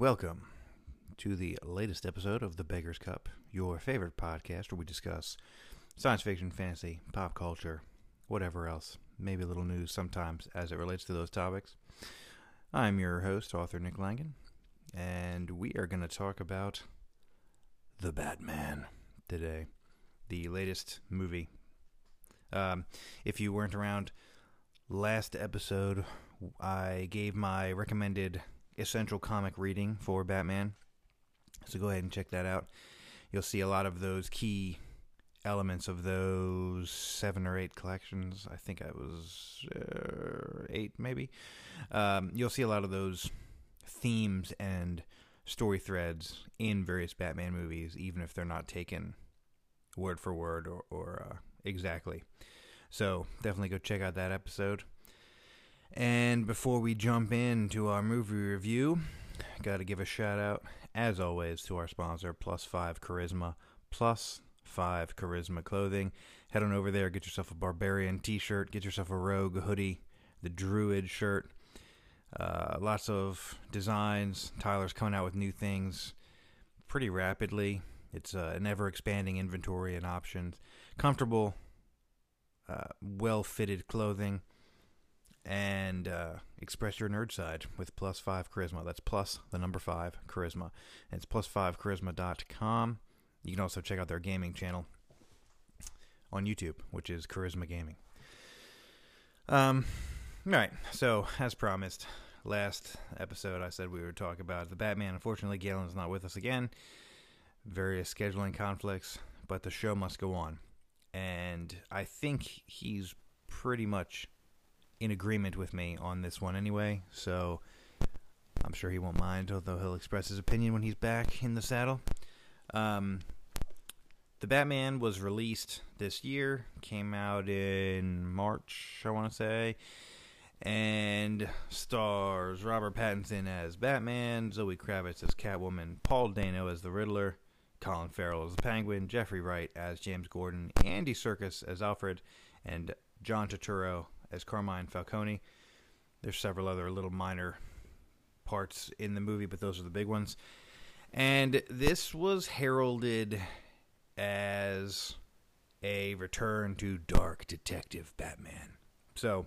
Welcome to the latest episode of The Beggar's Cup, your favorite podcast where we discuss science fiction, fantasy, pop culture, whatever else, maybe a little news sometimes as it relates to those topics. I'm your host, author Nick Langan, and we are going to talk about The Batman today, the latest movie. Um, if you weren't around last episode, I gave my recommended essential comic reading for Batman. So go ahead and check that out. You'll see a lot of those key elements of those seven or eight collections. I think I was uh, eight, maybe. Um, you'll see a lot of those themes and story threads in various Batman movies, even if they're not taken word for word or, or uh, exactly. So definitely go check out that episode. And before we jump into our movie review, got to give a shout out, as always, to our sponsor, Plus Five Charisma. Plus Five Charisma Clothing. Head on over there, get yourself a Barbarian t shirt, get yourself a Rogue hoodie, the Druid shirt. Uh, lots of designs. Tyler's coming out with new things pretty rapidly. It's uh, an ever expanding inventory and options. Comfortable, uh, well fitted clothing and uh, express your nerd side with plus five charisma. That's plus the number five charisma. And it's plus five charisma.com. You can also check out their gaming channel on YouTube, which is Charisma Gaming. Um, all right. So, as promised, last episode I said we would talk about the Batman. Unfortunately, Galen's not with us again. Various scheduling conflicts, but the show must go on. And I think he's pretty much in agreement with me on this one anyway, so I'm sure he won't mind, although he'll express his opinion when he's back in the saddle. Um, the Batman was released this year, came out in March, I want to say, and stars Robert Pattinson as Batman, Zoe Kravitz as Catwoman, Paul Dano as the Riddler, Colin Farrell as the Penguin, Jeffrey Wright as James Gordon, Andy Serkis as Alfred, and John Turturro as Carmine Falcone. There's several other little minor parts in the movie, but those are the big ones. And this was heralded as a return to dark detective Batman. So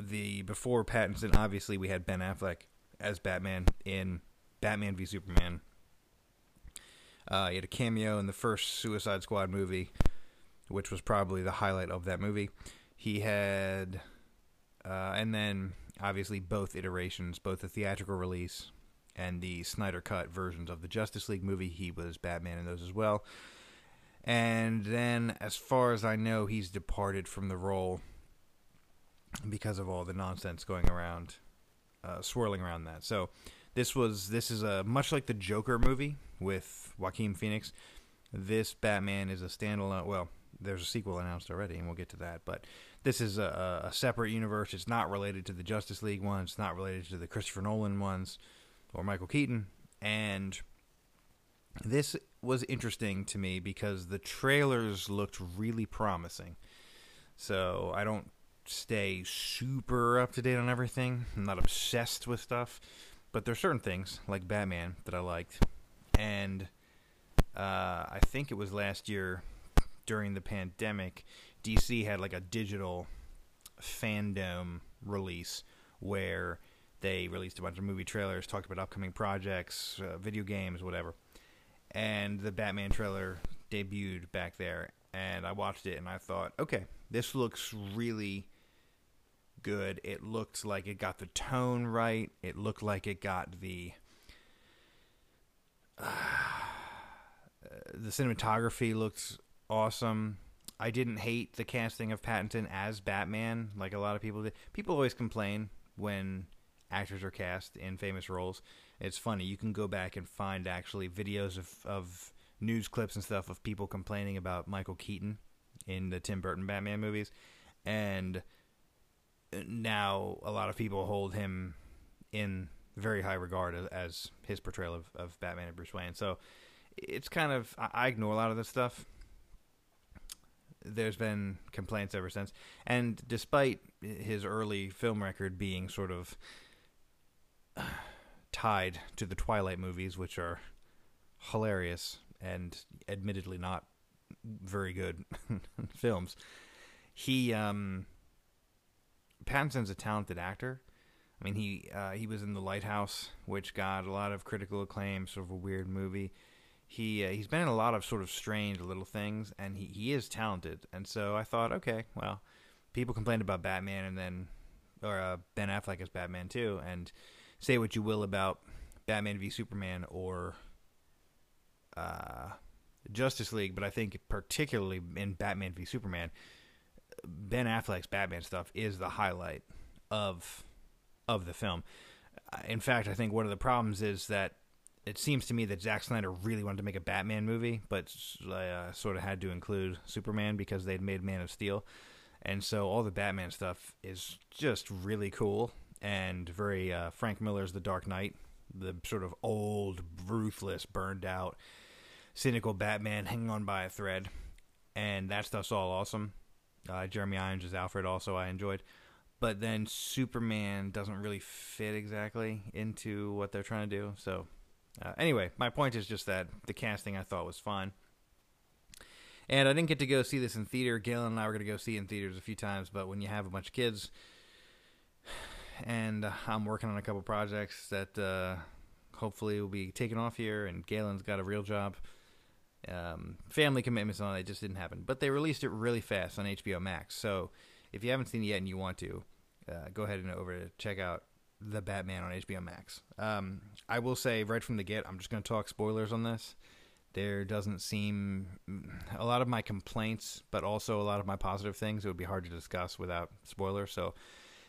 the before Pattinson, obviously we had Ben Affleck as Batman in Batman v Superman. Uh, he had a cameo in the first Suicide Squad movie which was probably the highlight of that movie. He had, uh, and then obviously both iterations, both the theatrical release and the Snyder Cut versions of the Justice League movie. He was Batman in those as well. And then, as far as I know, he's departed from the role because of all the nonsense going around, uh, swirling around that. So, this was this is a much like the Joker movie with Joaquin Phoenix. This Batman is a standalone. Well, there's a sequel announced already, and we'll get to that. But this is a, a, separate universe. It's not related to the Justice League ones. It's not related to the Christopher Nolan ones or Michael Keaton. And this was interesting to me because the trailers looked really promising. So I don't stay super up to date on everything. I'm not obsessed with stuff, but there's certain things like Batman that I liked, and uh, I think it was last year during the pandemic, DC had like a digital fandom release where they released a bunch of movie trailers, talked about upcoming projects, uh, video games, whatever. And the Batman trailer debuted back there, and I watched it and I thought, okay, this looks really good. It looked like it got the tone right. It looked like it got the uh, the cinematography looks awesome. I didn't hate the casting of Pattinson as Batman like a lot of people did. People always complain when actors are cast in famous roles. It's funny. You can go back and find actually videos of, of news clips and stuff of people complaining about Michael Keaton in the Tim Burton Batman movies. And now a lot of people hold him in very high regard as, his portrayal of, of Batman and Bruce Wayne. So it's kind of, I ignore a lot of this stuff there's been complaints ever since. And despite his early film record being sort of tied to the Twilight movies, which are hilarious and admittedly not very good films. He um, Pattinson's a talented actor. I mean, he uh, he was in The Lighthouse, which got a lot of critical acclaim, sort of a weird movie. He uh, he's been in a lot of sort of strange little things, and he, he is talented. And so I thought, okay, well, people complained about Batman, and then or uh, Ben Affleck as Batman too, and say what you will about Batman v Superman or uh, Justice League, but I think particularly in Batman v Superman, Ben Affleck's Batman stuff is the highlight of of the film. Uh, in fact, I think one of the problems is that it seems to me that Zack Snyder really wanted to make a Batman movie, but uh, sort of had to include Superman because they'd made Man of Steel, and so all the Batman stuff is just really cool and very uh, Frank Miller's The Dark Knight, the sort of old, ruthless, burned out cynical Batman hanging on by a thread, and that stuff's all awesome. Uh, Jeremy Irons as Alfred also I enjoyed, but then Superman doesn't really fit exactly into what they're trying to do. So uh, anyway, my point is just that the casting I thought was fine. And I didn't get to go see this in theater. Galen and I were going to go see it in theaters a few times, but when you have a bunch of kids, and I'm working on a couple projects that uh, hopefully will be taken off here, and Galen's got a real job um, family commitments on it just didn't happen. But they released it really fast on HBO Max. So if you haven't seen it yet and you want to, uh, go ahead and over to check out the Batman on HBO Max. Um, I will say right from the get, I'm just going to talk spoilers on this. There doesn't seem a lot of my complaints, but also a lot of my positive things. It would be hard to discuss without spoilers. So,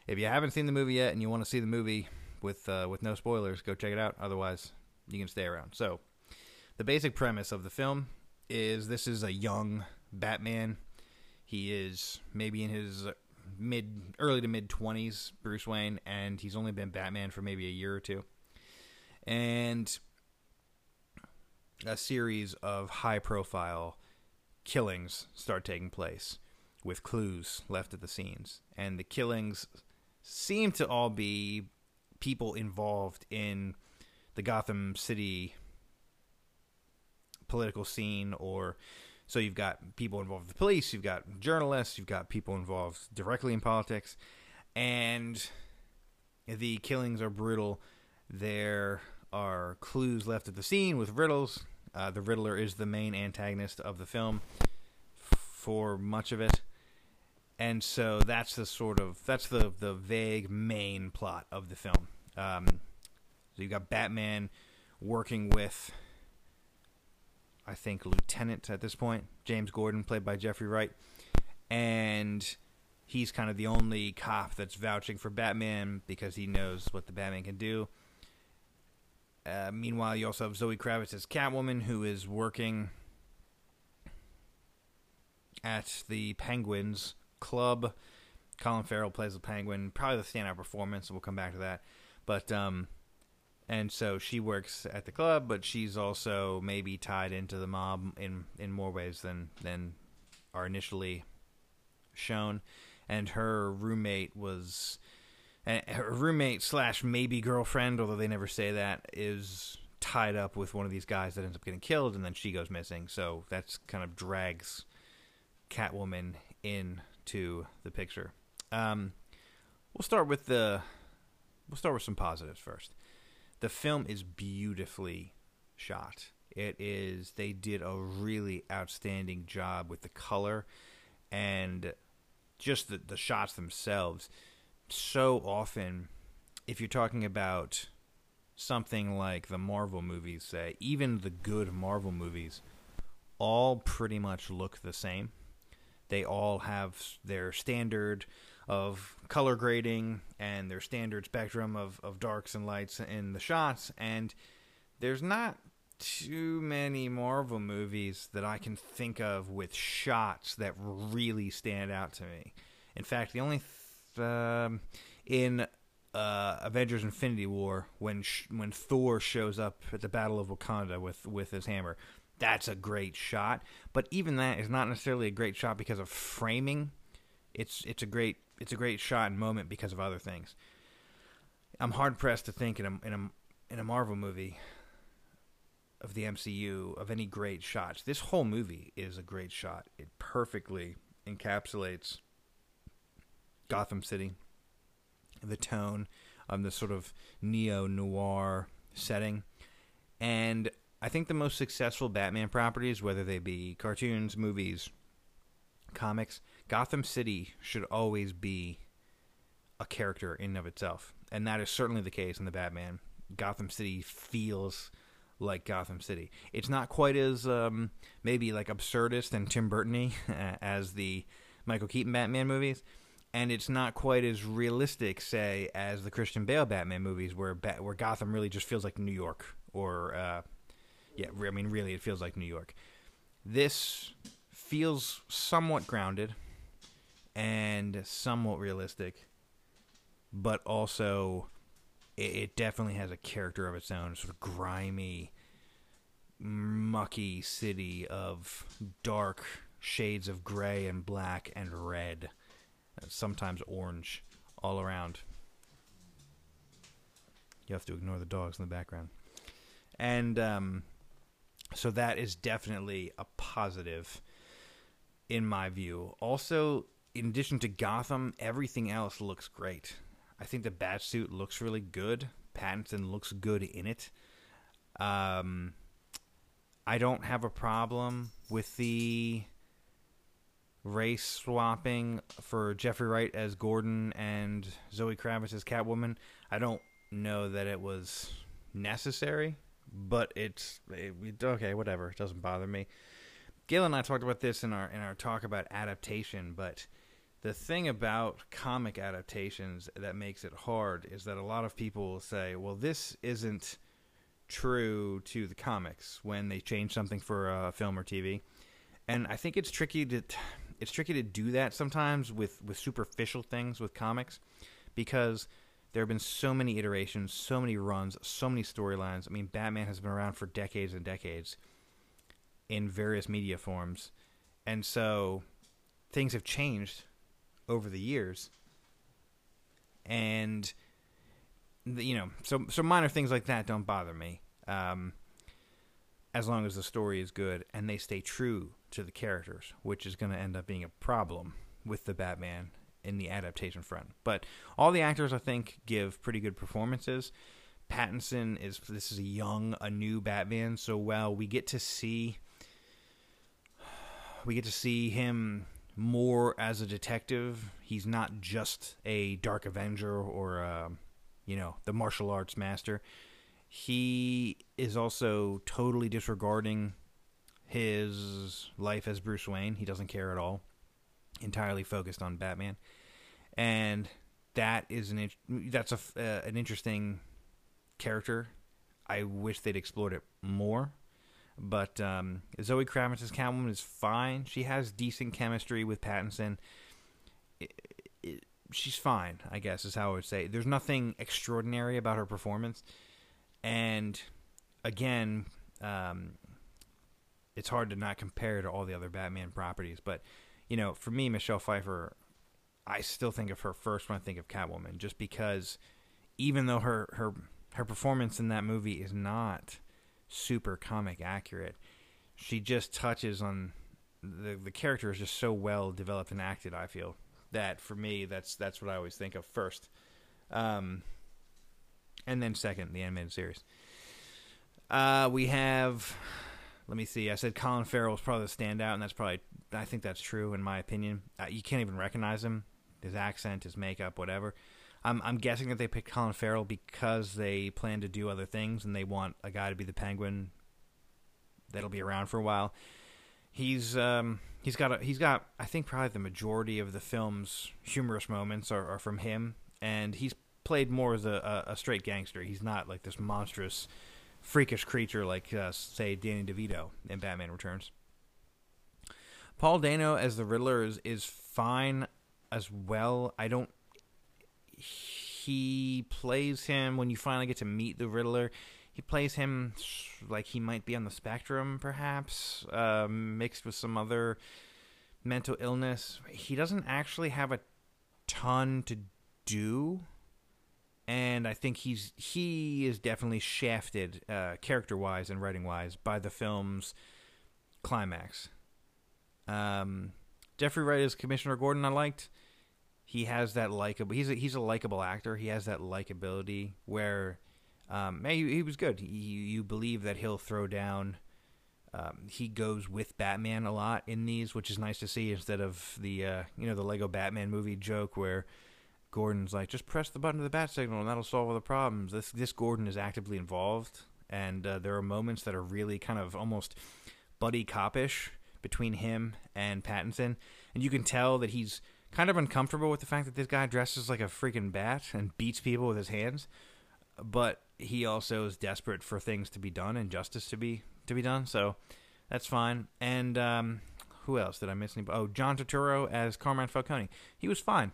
if you haven't seen the movie yet and you want to see the movie with uh, with no spoilers, go check it out. Otherwise, you can stay around. So, the basic premise of the film is this is a young Batman. He is maybe in his mid early to mid 20s Bruce Wayne and he's only been Batman for maybe a year or two. And a series of high profile killings start taking place with clues left at the scenes. And the killings seem to all be people involved in the Gotham City political scene or so you've got people involved with the police, you've got journalists, you've got people involved directly in politics, and the killings are brutal. There are clues left at the scene with riddles. Uh, the Riddler is the main antagonist of the film for much of it, and so that's the sort of that's the the vague main plot of the film. Um, so you've got Batman working with I think, lieutenant at this point, James Gordon, played by Jeffrey Wright. And he's kind of the only cop that's vouching for Batman because he knows what the Batman can do. Uh, meanwhile, you also have Zoe Kravitz as Catwoman, who is working at the Penguins Club. Colin Farrell plays the Penguin, probably the standout performance. We'll come back to that, but um, and so she works at the club, but she's also maybe tied into the mob in in more ways than than are initially shown. And her roommate was her roommate slash maybe girlfriend, although they never say that, is tied up with one of these guys that ends up getting killed, and then she goes missing. So that's kind of drags Catwoman into the picture. Um, we'll start with the we'll start with some positives first the film is beautifully shot. It is they did a really outstanding job with the color and just the the shots themselves. So often if you're talking about something like the Marvel movies, say, even the good Marvel movies all pretty much look the same. They all have their standard of color grading and their standard spectrum of, of darks and lights in the shots. And there's not too many Marvel movies that I can think of with shots that really stand out to me. In fact, the only th- um, in uh, Avengers: Infinity War when sh- when Thor shows up at the Battle of Wakanda with with his hammer, that's a great shot. But even that is not necessarily a great shot because of framing. It's it's a great it's a great shot and moment because of other things. I'm hard pressed to think in a, in a in a Marvel movie of the MCU of any great shots. This whole movie is a great shot. It perfectly encapsulates Gotham City, the tone of the sort of neo noir setting. And I think the most successful Batman properties, whether they be cartoons, movies, comics, Gotham City should always be a character in and of itself. And that is certainly the case in the Batman. Gotham City feels like Gotham City. It's not quite as um, maybe like absurdist and Tim Burtony as the Michael Keaton Batman movies, and it's not quite as realistic, say, as the Christian Bale Batman movies, where ba- where Gotham really just feels like New York, or uh, yeah, I mean, really, it feels like New York. This feels somewhat grounded and somewhat realistic, but also it, it definitely has a character of its own, sort of grimy, mucky city of dark shades of gray and black and red, sometimes orange, all around. You have to ignore the dogs in the background. And um, so that is definitely a positive in my view. Also, in addition to Gotham, everything else looks great. I think the Batsuit looks really good. Pattinson looks good in it. Um, I don't have a problem with the race swapping for Jeffrey Wright as Gordon and Zoe Kravitz as Catwoman. I don't know that it was necessary, but it's it, okay. Whatever, it doesn't bother me. Galen and I talked about this in our in our talk about adaptation, but the thing about comic adaptations that makes it hard is that a lot of people will say, "Well, this isn't true to the comics" when they change something for a film or TV. And I think it's tricky to it's tricky to do that sometimes with with superficial things with comics because there have been so many iterations, so many runs, so many storylines. I mean, Batman has been around for decades and decades in various media forms. And so things have changed over the years. And you know, so so minor things like that don't bother me. Um, as long as the story is good and they stay true to the characters, which is going to end up being a problem with the Batman in the adaptation front. But all the actors, I think, give pretty good performances. Pattinson is this is a young, a new Batman, so well we get to see we get to see him more as a detective. He's not just a Dark Avenger or, uh, you know, the martial arts master. He is also totally disregarding his life as Bruce Wayne. He doesn't care at all. Entirely focused on Batman, and that is an that's a uh, an interesting character. I wish they'd explored it more. But um, Zoe Kravitz's Catwoman is fine. She has decent chemistry with Pattinson. It, it, she's fine, I guess, is how I would say. There's nothing extraordinary about her performance. And again, um, it's hard to not compare to all the other Batman properties. But, you know, for me, Michelle Pfeiffer, I still think of her first when I think of Catwoman, just because even though her, her, her performance in that movie is not super comic accurate. She just touches on the the character is just so well developed and acted. I feel that for me, that's that's what I always think of first, um, and then second, the animated series. Uh, we have, let me see. I said Colin Farrell is probably the standout, and that's probably I think that's true in my opinion. Uh, you can't even recognize him, his accent, his makeup, whatever. I'm I'm guessing that they picked Colin Farrell because they plan to do other things and they want a guy to be the Penguin that'll be around for a while. He's um he's got a, he's got I think probably the majority of the film's humorous moments are, are from him, and he's played more as a, a, a straight gangster. He's not like this monstrous, freakish creature like uh, say Danny DeVito in Batman Returns. Paul Dano as the Riddler is, is fine as well. I don't he plays him when you finally get to meet the Riddler. He plays him like he might be on the spectrum, perhaps, uh, mixed with some other mental illness. He doesn't actually have a ton to do, and I think he's he is definitely shafted uh, character wise and writing wise by the film's climax. Um, Jeffrey Wright as Commissioner Gordon, I liked. He has that likable. He's a, he's a likable actor. He has that likability where, um, he, he was good. He, you believe that he'll throw down. Um, he goes with Batman a lot in these, which is nice to see instead of the uh, you know the Lego Batman movie joke where Gordon's like just press the button of the bat signal and that'll solve all the problems. This this Gordon is actively involved, and uh, there are moments that are really kind of almost buddy copish between him and Pattinson, and you can tell that he's kind of uncomfortable with the fact that this guy dresses like a freaking bat and beats people with his hands, but he also is desperate for things to be done and justice to be to be done. So that's fine. And um, who else did I miss? Oh, John Turturro as Carmine Falcone. He was fine.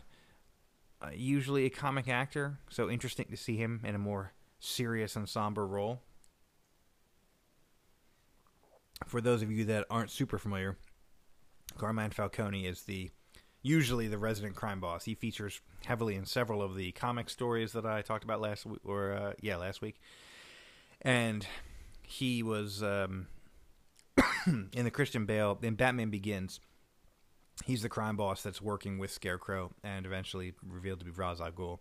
Uh, usually a comic actor, so interesting to see him in a more serious and somber role for those of you that aren't super familiar, Carmine Falcone is the usually the resident crime boss. He features heavily in several of the comic stories that I talked about last week, or uh, yeah, last week. And he was um, in the Christian Bale in Batman Begins. He's the crime boss that's working with Scarecrow, and eventually revealed to be Ra's al Ghul,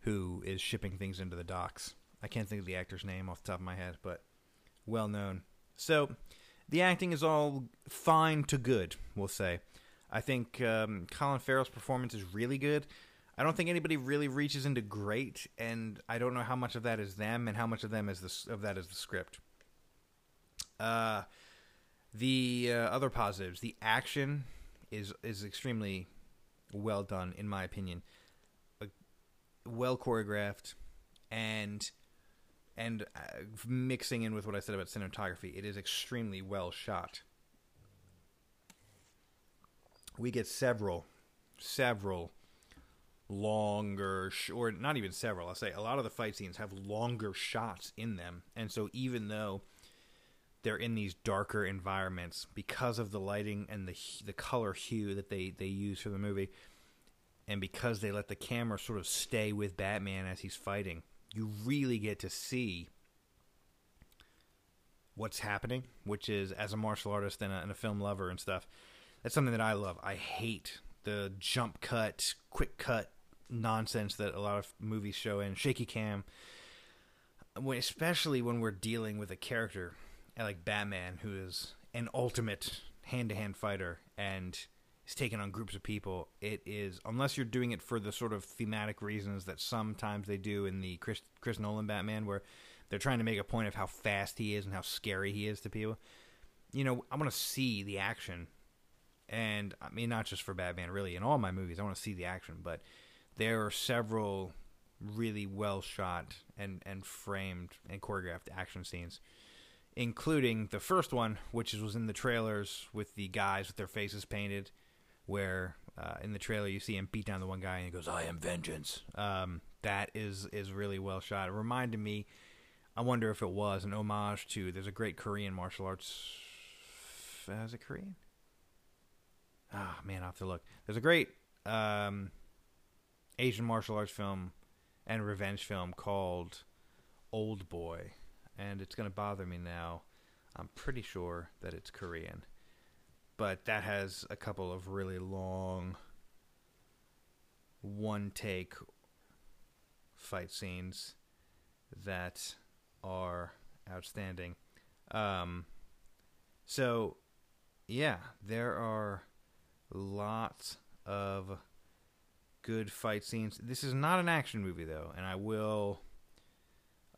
who is shipping things into the docks. I can't think of the actor's name off the top of my head, but well known. So the acting is all fine to good, we'll say. I think um, Colin Farrell's performance is really good. I don't think anybody really reaches into great, and I don't know how much of that is them and how much of them is the of that is the script. Uh, the uh, other positives, the action is is extremely well done in my opinion. Uh, well choreographed, and and uh, mixing in with what I said about cinematography, it is extremely well shot. We get several, several longer, or not even several. I'll say a lot of the fight scenes have longer shots in them, and so even though they're in these darker environments because of the lighting and the the color hue that they they use for the movie, and because they let the camera sort of stay with Batman as he's fighting you really get to see what's happening, which is as a martial artist and a, and a, film lover and stuff. That's something that I love. I hate the jump cut, quick cut nonsense that a lot of movies show in shaky cam. When, especially when we're dealing with a character like Batman, who is an ultimate hand to hand fighter and is taking on groups of people, it is unless you're doing it for the sort of thematic reasons that sometimes they do in the Chris Chris Nolan Batman, where they're trying to make a point of how fast he is and how scary he is to people. You know, I want to see the action, and I mean not just for Batman, really in all my movies, I want to see the action. But there are several really well shot and and framed and choreographed action scenes including the first one, which was in the trailers with the guys with their faces painted, where uh, in the trailer you see him beat down the one guy and he goes, "I am vengeance." Um, that is is really well shot. It reminded me. I wonder if it was an homage to. There's a great Korean martial arts. Is it Korean? Ah, oh, man, I have to look. There's a great um, Asian martial arts film and revenge film called Old Boy, and it's going to bother me now. I'm pretty sure that it's Korean but that has a couple of really long one take fight scenes that are outstanding. Um, so, yeah, there are lots of good fight scenes. This is not an action movie, though, and I will.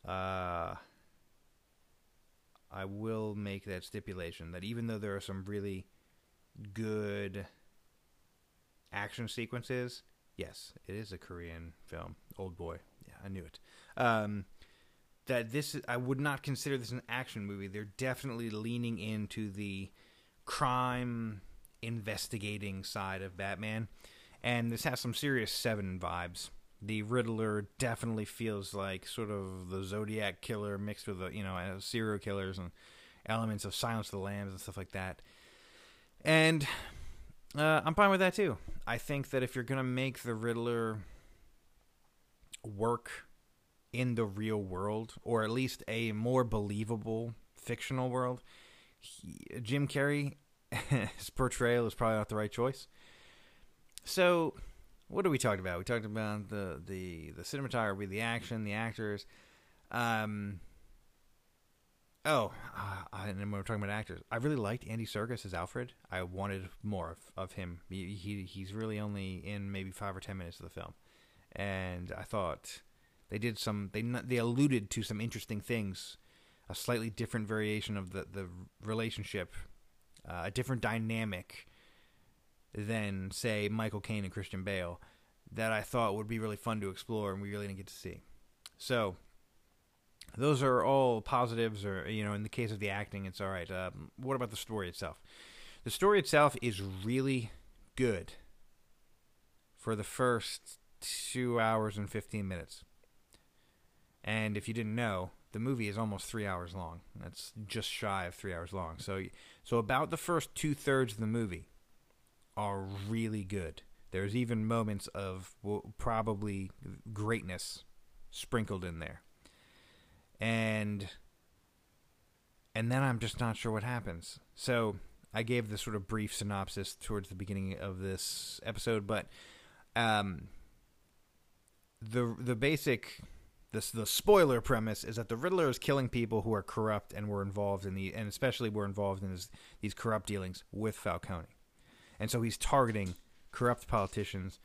Uh, I will make that stipulation that even though there are some really good action sequences. Yes, it is a Korean film. Old boy. Yeah, I knew it. Um, that this I would not consider this an action movie. They're definitely leaning into the crime investigating side of Batman, and this has some serious Seven vibes. The Riddler definitely feels like sort of the Zodiac killer mixed with the you know serial killers and elements of Silence of the Lambs and stuff like that. And uh, I'm fine with that too. I think that if you're going to make the Riddler work in the real world, or at least a more believable fictional world, he, Jim Carrey, his portrayal is probably not the right choice. So, what are we talking about? We talked about the the the cinematography, the action, the actors. Um, oh, uh, and we're talking about actors. I really liked Andy Serkis as Alfred. I wanted more of, of him. He, he he's really only in maybe five or ten minutes of the film, and I thought they did some. They they alluded to some interesting things, a slightly different variation of the the relationship, uh, a different dynamic than say Michael Caine and Christian Bale that I thought would be really fun to explore and we really didn't get to see. So those are all positives or you know in the case of the acting it's all right. Um, what about the story itself? The story itself is really good for the first 2 hours and 15 minutes. And if you didn't know, the movie is almost three hours long. That's just shy of three hours long. So, so about the first two thirds of the movie are really good. There's even moments of well, probably greatness sprinkled in there. And and then I'm just not sure what happens. So, I gave this sort of brief synopsis towards the beginning of this episode, but um the the basic this the spoiler premise is that the Riddler is killing people who are corrupt and were involved in the and especially were involved in this, these corrupt dealings with Falcone. And so he's targeting corrupt politicians,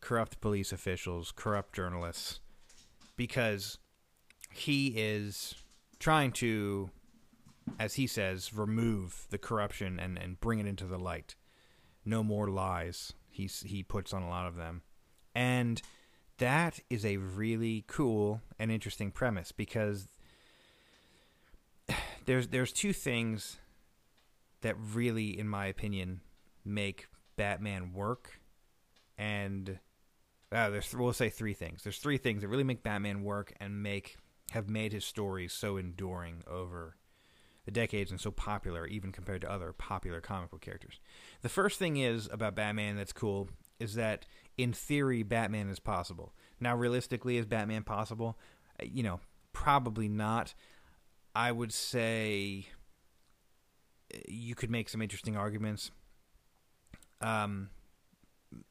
corrupt police officials, corrupt journalists, because he is trying to, as he says, remove the corruption and, and bring it into the light. No more lies. He's, he puts on a lot of them. And that is a really cool and interesting premise because there's there's two things that really, in my opinion, make Batman work, and uh, there's we'll say three things. There's three things that really make Batman work and make have made his stories so enduring over the decades and so popular, even compared to other popular comic book characters. The first thing is about Batman that's cool is that in theory Batman is possible. Now, realistically, is Batman possible? Uh, you know, probably not. I would say uh, you could make some interesting arguments um,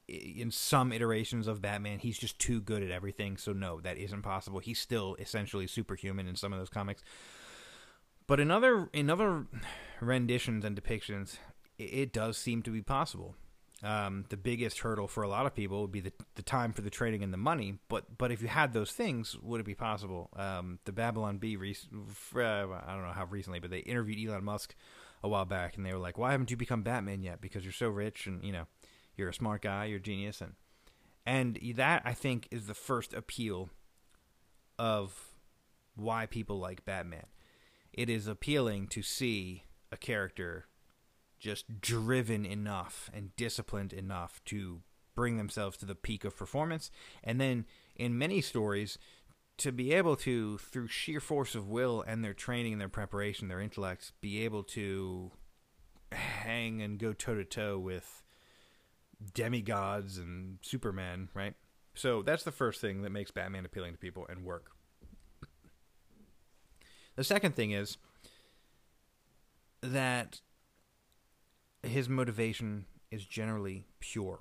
in some iterations of Batman, he's just too good at everything. So no, that isn't possible. He's still essentially superhuman in some of those comics. But in other in other renditions and depictions, it, it does seem to be possible. Um, the biggest hurdle for a lot of people would be the, the time for the training and the money. But but if you had those things, would it be possible? Um, the Babylon Bee, uh, I don't know how recently, but they interviewed Elon Musk a while back, and they were like, "Why haven't you become Batman yet? Because you're so rich, and you know, you're a smart guy, you're a genius." And and that I think is the first appeal of why people like Batman. It is appealing to see a character just driven enough and disciplined enough to bring themselves to the peak of performance. And then in many stories, to be able to, through sheer force of will and their training and their preparation, their intellect, be able to hang and go toe to toe with demigods and Superman, right? So that's the first thing that makes Batman appealing to people and work. The second thing is that his motivation is generally pure.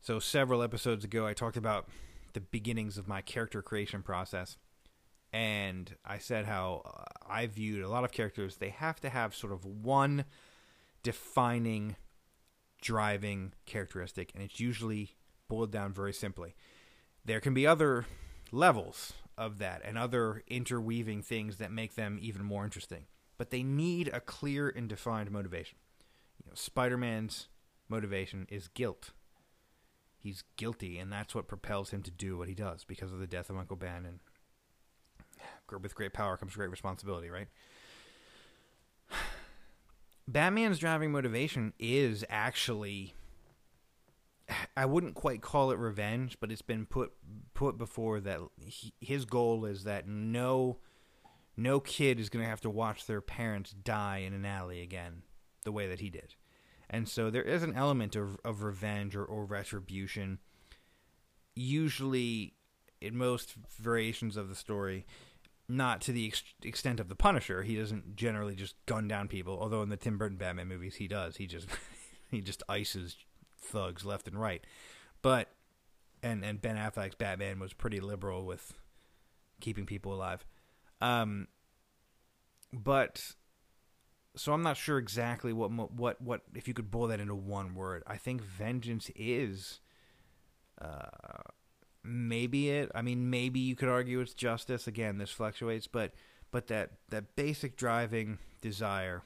So several episodes ago, I talked about the beginnings of my character creation process. And I said how uh, I viewed a lot of characters, they have to have sort of one defining, driving characteristic. And it's usually boiled down very simply. There can be other levels of that and other interweaving things that make them even more interesting. But they need a clear and defined motivation. Spider Man's motivation is guilt he's guilty, and that's what propels him to do what he does because of the death of Uncle Ben. And with great power comes great responsibility, right? Batman's driving motivation is actually I wouldn't quite call it revenge, but it's been put put before that he, his goal is that no no kid is going to have to watch their parents die in an alley again the way that he did. And so there is an element of, of revenge or, or retribution. Usually, in most variations of the story, not to the ex- extent of the Punisher. He doesn't generally just gun down people, although in the Tim Burton Batman movies he does. He just he just ices thugs left and right. But and and Ben Affleck's Batman was pretty liberal with keeping people alive. Um, but so I'm not sure exactly what what what if you could boil that into one word. I think vengeance is uh, maybe it. I mean, maybe you could argue it's justice. Again, this fluctuates, but but that that basic driving desire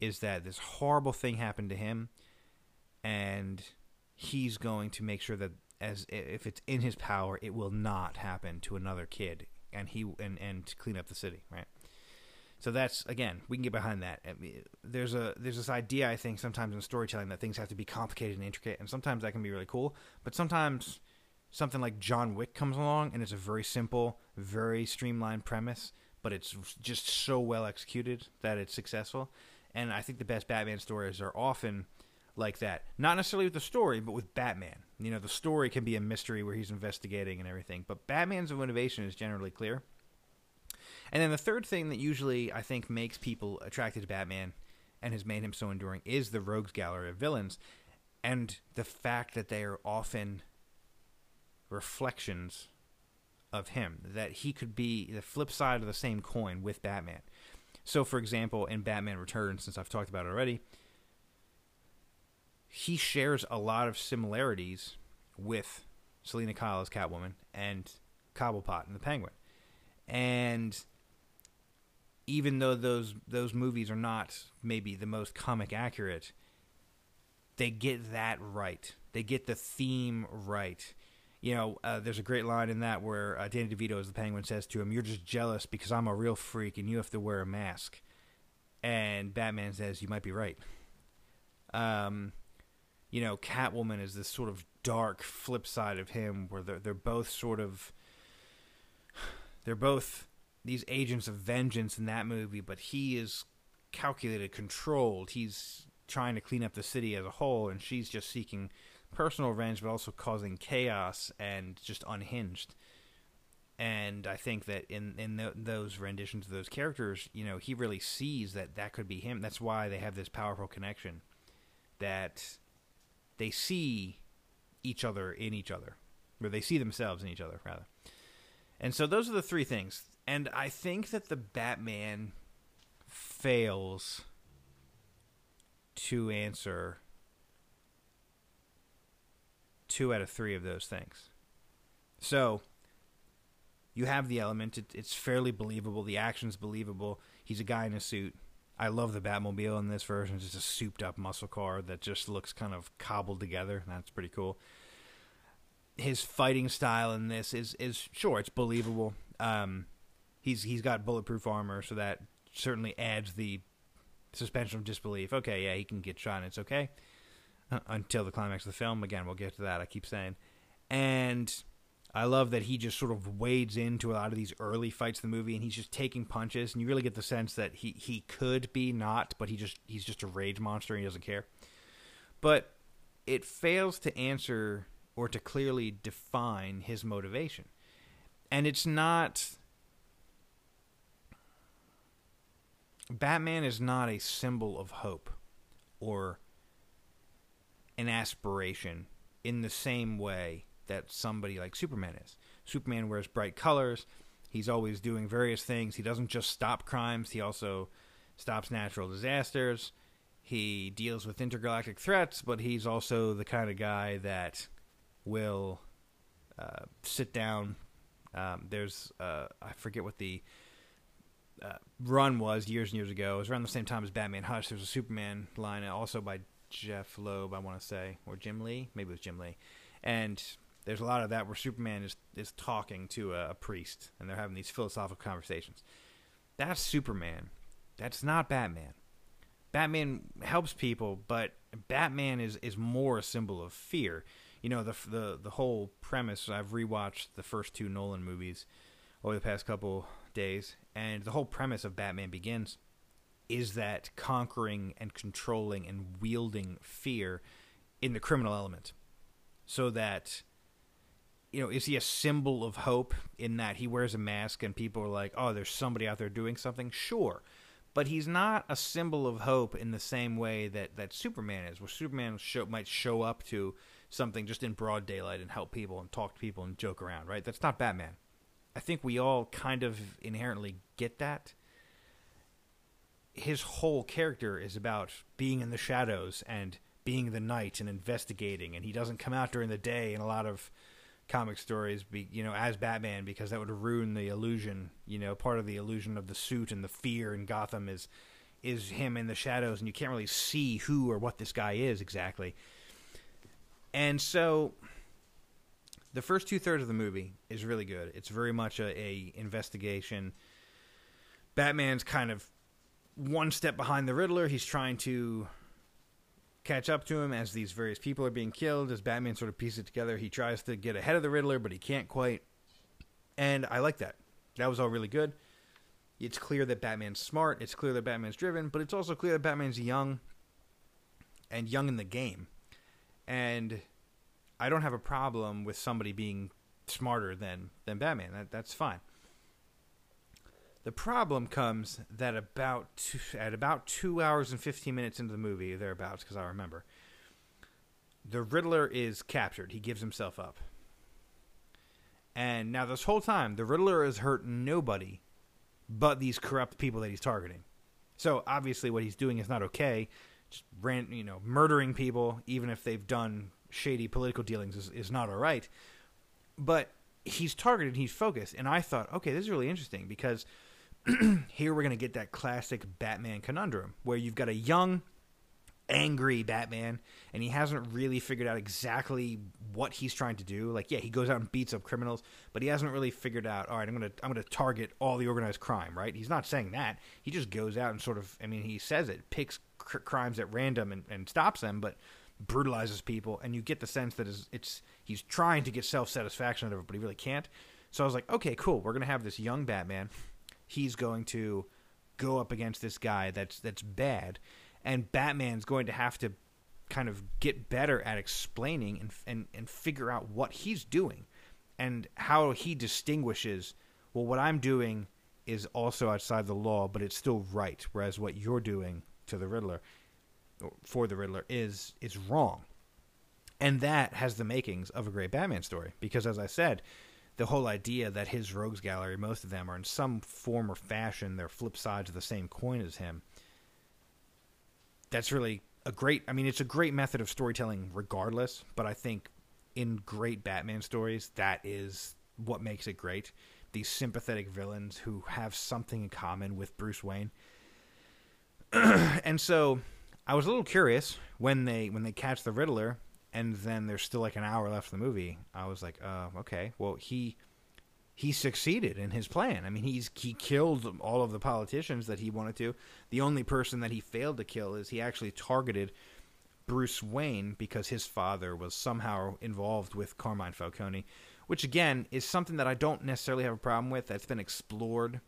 is that this horrible thing happened to him, and he's going to make sure that as if it's in his power, it will not happen to another kid, and he and and to clean up the city, right? So that's again, we can get behind that. I mean, there's a there's this idea I think sometimes in storytelling that things have to be complicated and intricate, and sometimes that can be really cool, but sometimes something like John Wick comes along and it's a very simple, very streamlined premise, but it's just so well executed that it's successful. And I think the best Batman stories are often like that. Not necessarily with the story, but with Batman. You know, the story can be a mystery where he's investigating and everything, but Batman's motivation is generally clear. And then the third thing that usually I think makes people attracted to Batman and has made him so enduring is the rogues gallery of villains and the fact that they are often reflections of him that he could be the flip side of the same coin with Batman. So for example, in Batman Returns since I've talked about it already, he shares a lot of similarities with Selina Kyle as Catwoman and Cobblepot and the Penguin. And even though those those movies are not maybe the most comic accurate, they get that right. They get the theme right. You know, uh, there's a great line in that where uh, Danny DeVito, as the Penguin, says to him, "You're just jealous because I'm a real freak and you have to wear a mask." And Batman says, "You might be right." Um, you know, Catwoman is this sort of dark flip side of him where they're, they're both sort of they're both these agents of vengeance in that movie, but he is calculated, controlled. He's trying to clean up the city as a whole, and she's just seeking personal revenge, but also causing chaos and just unhinged. And I think that in in those renditions of those characters, you know, he really sees that that could be him. That's why they have this powerful connection. That they see each other in each other, or they see themselves in each other, rather. And so those are the three things. And I think that the Batman fails to answer two out of three of those things. So you have the element; it, it's fairly believable. The action's believable. He's a guy in a suit. I love the Batmobile in this version. It's just a souped up muscle car that just looks kind of cobbled together. That's pretty cool. His fighting style in this is is sure it's believable. Um, he's he's got bulletproof armor, so that certainly adds the suspension of disbelief. Okay, yeah, he can get shot. and It's okay uh, until the climax of the film. Again, we'll get to that. I keep saying, and I love that he just sort of wades into a lot of these early fights in the movie, and he's just taking punches, and you really get the sense that he he could be not, but he just he's just a rage monster, and he doesn't care. But it fails to answer or to clearly define his motivation, and it's not. Batman is not a symbol of hope or an aspiration in the same way that somebody like Superman is. Superman wears bright colors. He's always doing various things. He doesn't just stop crimes, he also stops natural disasters. He deals with intergalactic threats, but he's also the kind of guy that will uh, sit down. Um, there's, uh, I forget what the uh, run was years and years ago. It was around the same time as Batman Hush. There's a Superman line, also by Jeph Loeb, I want to say, or Jim Lee. Maybe it was Jim Lee. And there's a lot of that where Superman is is talking to a, a, priest and they're having these philosophical conversations. That's Superman. That's not Batman. Batman helps people, but Batman is is more a symbol of fear. You know the the the whole premise. I've rewatched the first two Nolan movies over the past couple days, and the whole premise of Batman Begins is that conquering and controlling and wielding fear in the criminal element, so that you know, is he a symbol of hope in that he wears a mask and people are like, oh, there's somebody out there doing something? Sure. But he's not a symbol of hope in the same way that, that Superman is, where Superman show, might show up to something just in broad daylight and help people and talk to people and joke around, right? That's not Batman. I think we all kind of inherently get that. His whole character is about being in the shadows and being the night and investigating, and he doesn't come out during the day in a lot of comic stories, be, you know, as Batman because that would ruin the illusion. You know, part of the illusion of the suit and the fear in Gotham is is him in the shadows, and you can't really see who or what this guy is exactly. And so, the first two thirds of the movie is really good. It's very much a, a investigation. Batman's kind of one step behind the Riddler. He's trying to catch up to him as these various people are being killed. As Batman sort of pieces it together, he tries to get ahead of the Riddler, but he can't quite. And I like that. That was all really good. It's clear that Batman's smart. It's clear that Batman's driven, but it's also clear that Batman's young and young in the game. And I don't have a problem with somebody being smarter than than Batman. That that's fine. The problem comes that about two, at about two hours and fifteen minutes into the movie, thereabouts, because I remember, the Riddler is captured. He gives himself up. And now this whole time, the Riddler has hurt nobody but these corrupt people that he's targeting. So obviously, what he's doing is not okay. Just ran, you know, murdering people, even if they've done shady political dealings, is, is not all right. But he's targeted, he's focused, and I thought, okay, this is really interesting because here we're going to get that classic Batman conundrum where you've got a young, angry Batman, and he hasn't really figured out exactly what he's trying to do. Like, yeah, he goes out and beats up criminals, but he hasn't really figured out. All right, I'm gonna I'm gonna target all the organized crime. Right? He's not saying that. He just goes out and sort of. I mean, he says it, picks cr- crimes at random and, and stops them, but brutalizes people, and you get the sense that it's, it's he's trying to get self satisfaction out of it, but he really can't. So I was like, okay, cool. We're gonna have this young Batman he's going to go up against this guy that's that's bad, and Batman's going to have to kind of get better at explaining and and and figure out what he's doing and how he distinguishes. Well, what I'm doing is also outside the law, but it's still right, whereas what you're doing to the Riddler for the Riddler is is wrong. And that has the makings of a great Batman story because as I said, the whole idea that his rogues gallery, most of them are in some form or fashion, they're flip sides of the same coin as him. That's really a great. I mean, it's a great method of storytelling, regardless. But I think in great Batman stories, that is what makes it great. These sympathetic villains who have something in common with Bruce Wayne. and so, I was a little curious when they when they catch the Riddler and then there's still like an hour left of the movie. I was like, uh, okay, well he he succeeded in his plan. I mean, he's he killed all of the politicians that he wanted to. The only person that he failed to kill is he actually targeted Bruce Wayne because his father was somehow involved with Carmine Falcone, which again is something that I don't necessarily have a problem with. That's been explored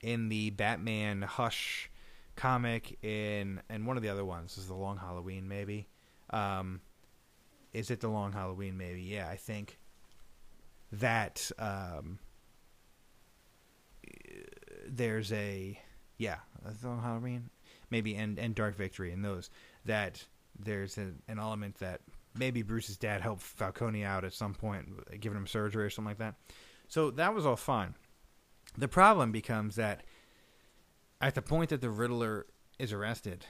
in the Batman Hush comic in and one of the other ones is the Long Halloween maybe. Um, is it the Long Halloween? Maybe, yeah. I think that um, there's a yeah, the Long Halloween, maybe, and and Dark Victory, and those that there's an, an element that maybe Bruce's dad helped Falcone out at some point, giving him surgery or something like that. So that was all fine. The problem becomes that at the point that the Riddler is arrested,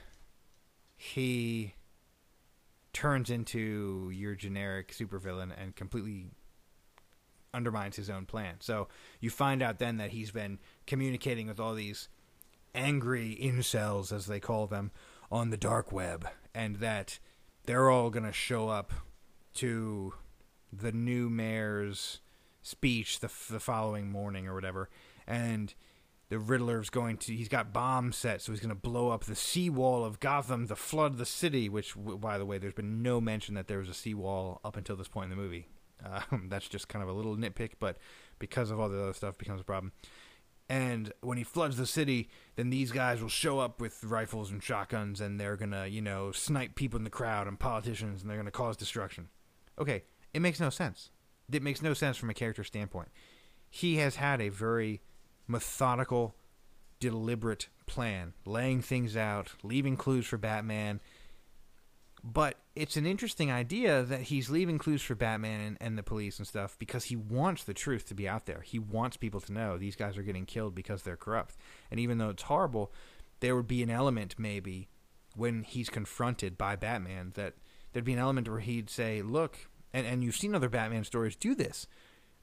he turns into your generic supervillain and completely undermines his own plan. So you find out then that he's been communicating with all these angry incels, as they call them, on the dark web, and that they're all going to show up to the new mayor's speech the, the following morning or whatever. And the Riddler's going to he's got bombs set, so he's going to blow up the seawall of Gotham the flood the city. Which, by the way, there's been no mention that there was a seawall up until this point in the movie. Um, that's just kind of a little nitpick, but because of all the other stuff, becomes a problem. And when he floods the city, then these guys will show up with rifles and shotguns, and they're gonna, you know, snipe people in the crowd and politicians, and they're gonna cause destruction. Okay, it makes no sense. It makes no sense from a character standpoint. He has had a very methodical, deliberate plan, laying things out, leaving clues for Batman. But it's an interesting idea that he's leaving clues for Batman and, and, the police and stuff because he wants the truth to be out there. He wants people to know these guys are getting killed because they're corrupt. And even though it's horrible, there would be an element maybe when he's confronted by Batman that there'd be an element where he'd say, "Look," and and you've seen other Batman stories do this.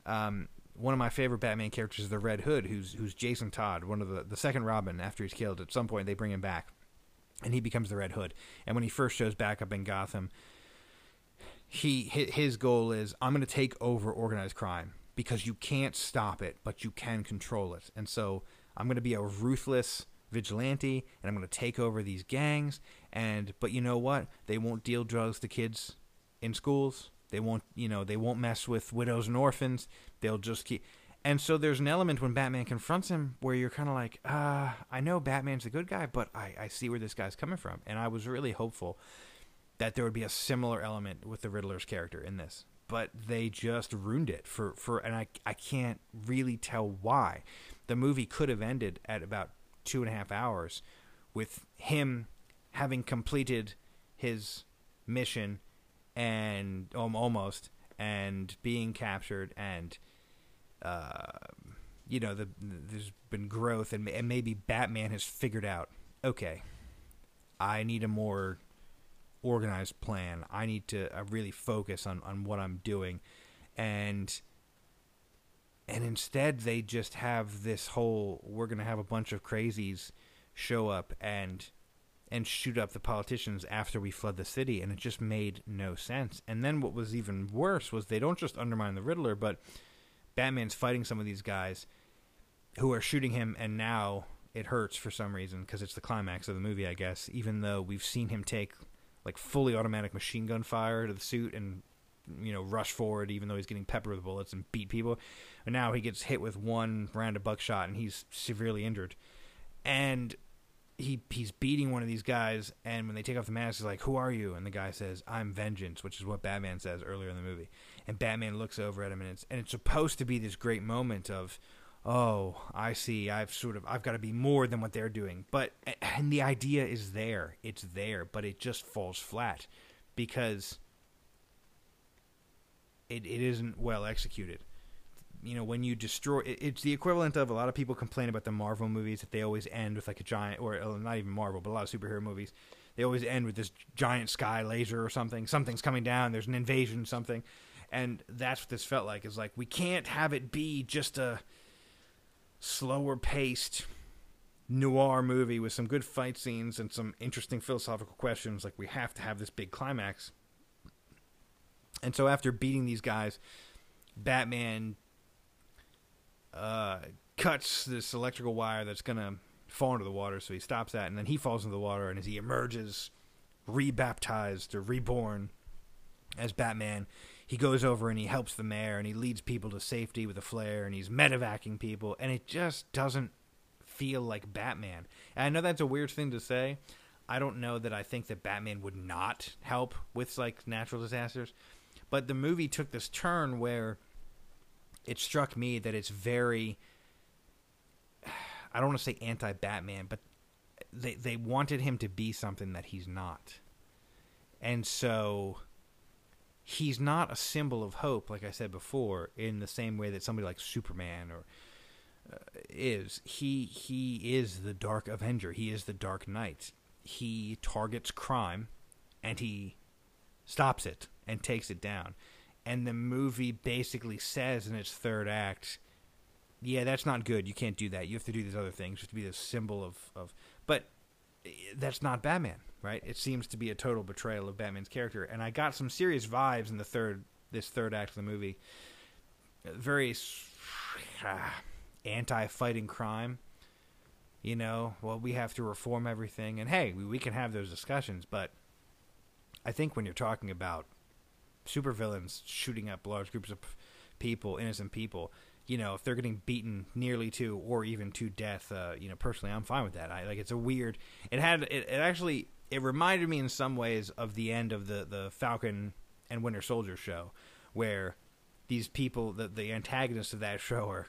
Um, one of my favorite Batman characters is the Red Hood, who's who's Jason Todd, one of the the second Robin. After he's killed, at some point they bring him back, and he becomes the Red Hood. And when he first shows back up in Gotham, he his goal is I'm going to take over organized crime because you can't stop it, but you can control it. And so I'm going to be a ruthless vigilante and I'm going to take over these gangs and but you know what? They won't deal drugs to kids in schools. They won't, you know, they won't mess with widows and orphans. They'll just keep and so there's an element when Batman confronts him where you're kind of like, uh, I know Batman's the good guy, but I, I see where this guy's coming from. And I was really hopeful that there would be a similar element with the Riddler's character in this. But they just ruined it for, for and I, I can't really tell why. The movie could have ended at about two and a half hours with him having completed his mission and um, almost and being captured and uh, you know the, there's been growth and, and maybe Batman has figured out okay I need a more organized plan. I need to uh, really focus on, on what I'm doing. And and instead they just have this whole we're going to have a bunch of crazies show up and and shoot up the politicians after we flood the city and it just made no sense. And then what was even worse was they don't just undermine the riddler but batman's fighting some of these guys who are shooting him and now it hurts for some reason because it's the climax of the movie i guess even though we've seen him take like fully automatic machine gun fire to the suit and you know rush forward even though he's getting peppered with bullets and beat people. And now he gets hit with one round of buckshot and he's severely injured. And he he's beating one of these guys, and when they take off the mask, he's like, "Who are you?" And the guy says, "I'm Vengeance," which is what Batman says earlier in the movie. And Batman looks over at him, and it's and it's supposed to be this great moment of, "Oh, I see. I've sort of I've got to be more than what they're doing." But and the idea is there, it's there, but it just falls flat because it it isn't well executed you know when you destroy it's the equivalent of a lot of people complain about the marvel movies that they always end with like a giant or uh, not even marvel but a lot of superhero movies. They always end with this giant sky laser or something. Something's coming down. There's an invasion something. And that's what this felt like. Is like we can't have it be just a slower paced noir movie with some good fight scenes and some interesting philosophical questions. Like we have to have this big climax. And so after beating these guys batman uh, cuts this electrical wire that's going to fall into the water. So he stops that, and then he falls into the water. And as he emerges, rebaptized or reborn as Batman, he goes over and he helps the mayor and he leads people to safety with a flare and he's medevacing people. And it just doesn't feel like Batman. And I know that's a weird thing to say. I don't know that I think that Batman would not help with like natural disasters, but the movie took this turn where it struck me that it's very I don't want to say anti Batman, but they they wanted him to be something that he's not. And so he's not a symbol of hope like I said before in the same way that somebody like Superman or uh, is. He he is the dark avenger. He is the dark knight. He targets crime and he stops it and takes it down and the movie basically says in its third act, yeah, that's not good. You can't do that. You have to do these other things. You have to be the symbol of, of but eh, that's not Batman, right? It seems to be a total betrayal of Batman's character, and I got some serious vibes in the third this third act of the movie. Very anti-fighting crime. You know, well, we have to reform everything, and hey, we, we can have those discussions, but I think when you're talking about supervillains shooting up large groups of people, innocent people. You know, if they're getting beaten nearly to or even to death, uh, you know, personally, I'm fine with that. I like it's a weird. It had it, it actually it reminded me in some ways of the end of the the Falcon and Winter Soldier show, where these people, the the antagonists of that show are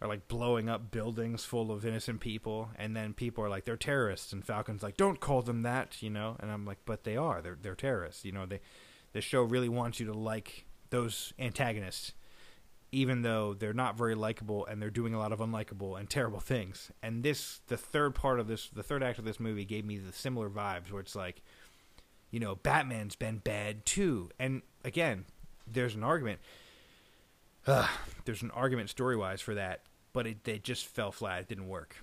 are like blowing up buildings full of innocent people, and then people are like they're terrorists, and Falcon's like don't call them that, you know, and I'm like but they are, they're they're terrorists, you know. They the show really wants you to like those antagonists even though they're not very likable and they're doing a lot of unlikable and terrible things. And this, the third part of this, the third act of this movie gave me the similar vibes where it's like, you know, Batman's been bad too. And again, there's an argument. There's an argument story wise for that, but it they just fell flat. It didn't work.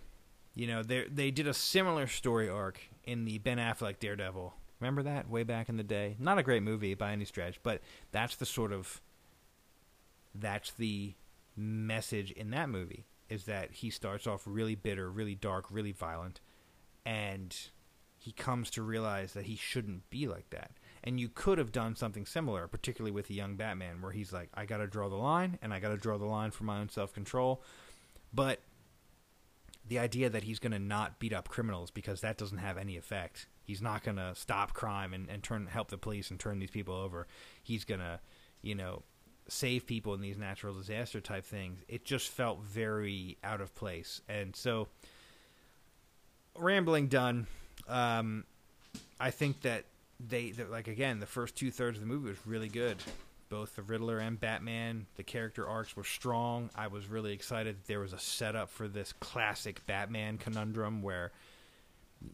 You know, they they did a similar story arc in the Ben Affleck Daredevil. Remember that way back in the day? Not a great movie by any stretch, but that's the sort of that's the message in that movie is that he starts off really bitter, really dark, really violent, and he comes to realize that he shouldn't be like that. And you could have done something similar, particularly with the young Batman, where he's like, I got to draw the line, and I got to draw the line for my own self control. But the idea that he's going to not beat up criminals because that doesn't have any effect. He's not going to stop crime and, and turn help the police and turn these people over. He's going to, you know, save people in these natural disaster type things, it just felt very out of place. And so, rambling done. Um, I think that they, like again, the first two thirds of the movie was really good. Both the Riddler and Batman, the character arcs were strong. I was really excited that there was a setup for this classic Batman conundrum where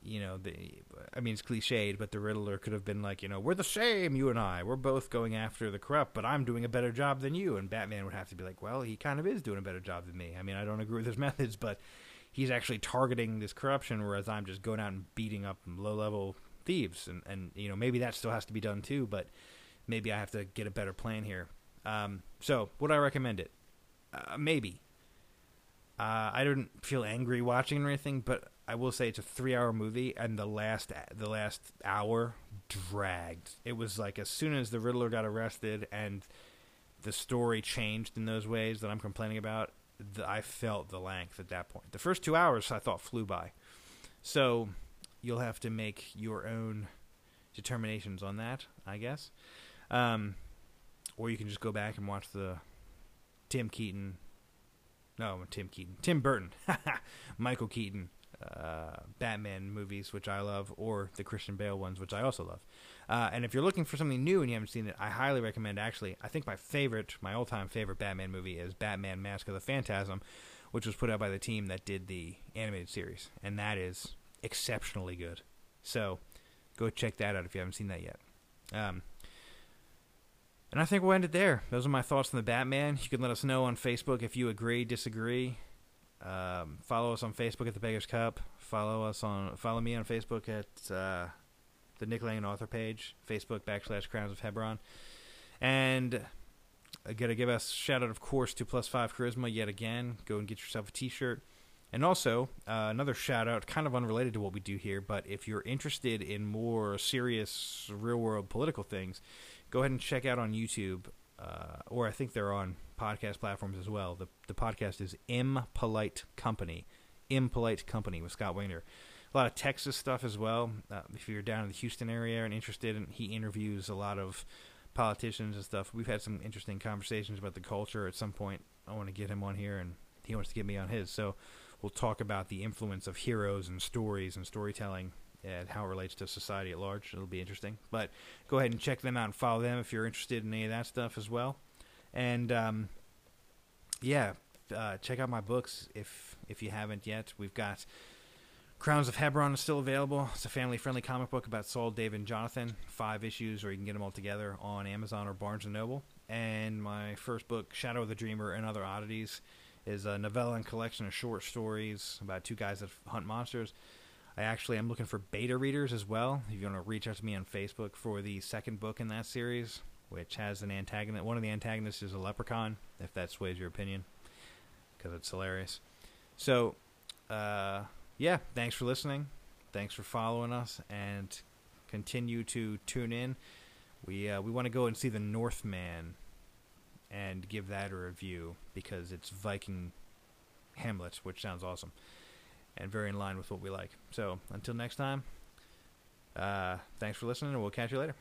you know, the I mean, it's cliched, but the Riddler could have been like, you know, we're the same, you and I. We're both going after the corrupt, but I'm doing a better job than you. And Batman would have to be like, well, he kind of is doing a better job than me. I mean, I don't agree with his methods, but he's actually targeting this corruption, whereas I'm just going out and beating up low level thieves. And, and, you know, maybe that still has to be done too, but maybe I have to get a better plan here. Um, so, would I recommend it? Uh, maybe. Uh, I didn't feel angry watching or anything, but I will say it's a three-hour movie, and the last the last hour dragged. It was like as soon as the Riddler got arrested and the story changed in those ways that I'm complaining about, the, I felt the length at that point. The first two hours I thought flew by, so you'll have to make your own determinations on that, I guess. Um, or you can just go back and watch the Tim Keaton. No, Tim Keaton. Tim Burton. Michael Keaton uh, Batman movies, which I love, or the Christian Bale ones, which I also love. Uh, and if you're looking for something new and you haven't seen it, I highly recommend. Actually, I think my favorite, my all-time favorite Batman movie is Batman: Mask of the Phantasm, which was put out by the team that did the animated series, and that is exceptionally good. So go check that out if you haven't seen that yet. Um, and I think we'll end it there. Those are my thoughts on the Batman. You can let us know on Facebook if you agree, disagree. Um, follow us on Facebook at the Beggars Cup. Follow us on follow me on Facebook at uh, the Nick Lane author page, Facebook backslash Crowns of Hebron, and I gotta give a shout out, of course, to Plus Five Charisma yet again. Go and get yourself a T-shirt. And also, uh, another shout out, kind of unrelated to what we do here, but if you're interested in more serious, real world political things, go ahead and check out on YouTube, uh, or I think they're on podcast platforms as well. The the podcast is Impolite Company, Impolite Company with Scott Wayner. A lot of Texas stuff as well. Uh, if you're down in the Houston area and interested, in, he interviews a lot of politicians and stuff. We've had some interesting conversations about the culture. At some point, I want to get him on here, and he wants to get me on his. So we'll talk about the influence of heroes and stories and storytelling and how it relates to society at large. It'll be interesting. But go ahead and check them out and follow them if you're interested in any of that stuff as well. And um, yeah, uh, check out my books if if you haven't yet. We've got Crowns of Hebron is still available. It's a family-friendly comic book about Saul, David, and Jonathan. Five issues, or you can get them all together on Amazon or Barnes and Noble. And my first book, Shadow of the Dreamer and Other Oddities, is a novella and collection of short stories about two guys that hunt monsters. I actually am looking for beta readers as well. If you want to reach out to me on Facebook for the second book in that series, which has an antagonist. One of the antagonists is a leprechaun, if that sways your opinion, because it's hilarious. So, uh, yeah, thanks for listening. Thanks for following us, and continue to tune in. We uh, we want to go and see the Northman, and give that a review because it's Viking Hamlet, which sounds awesome, and very in line with what we like. So until next time, uh, thanks for listening, and we'll catch you later.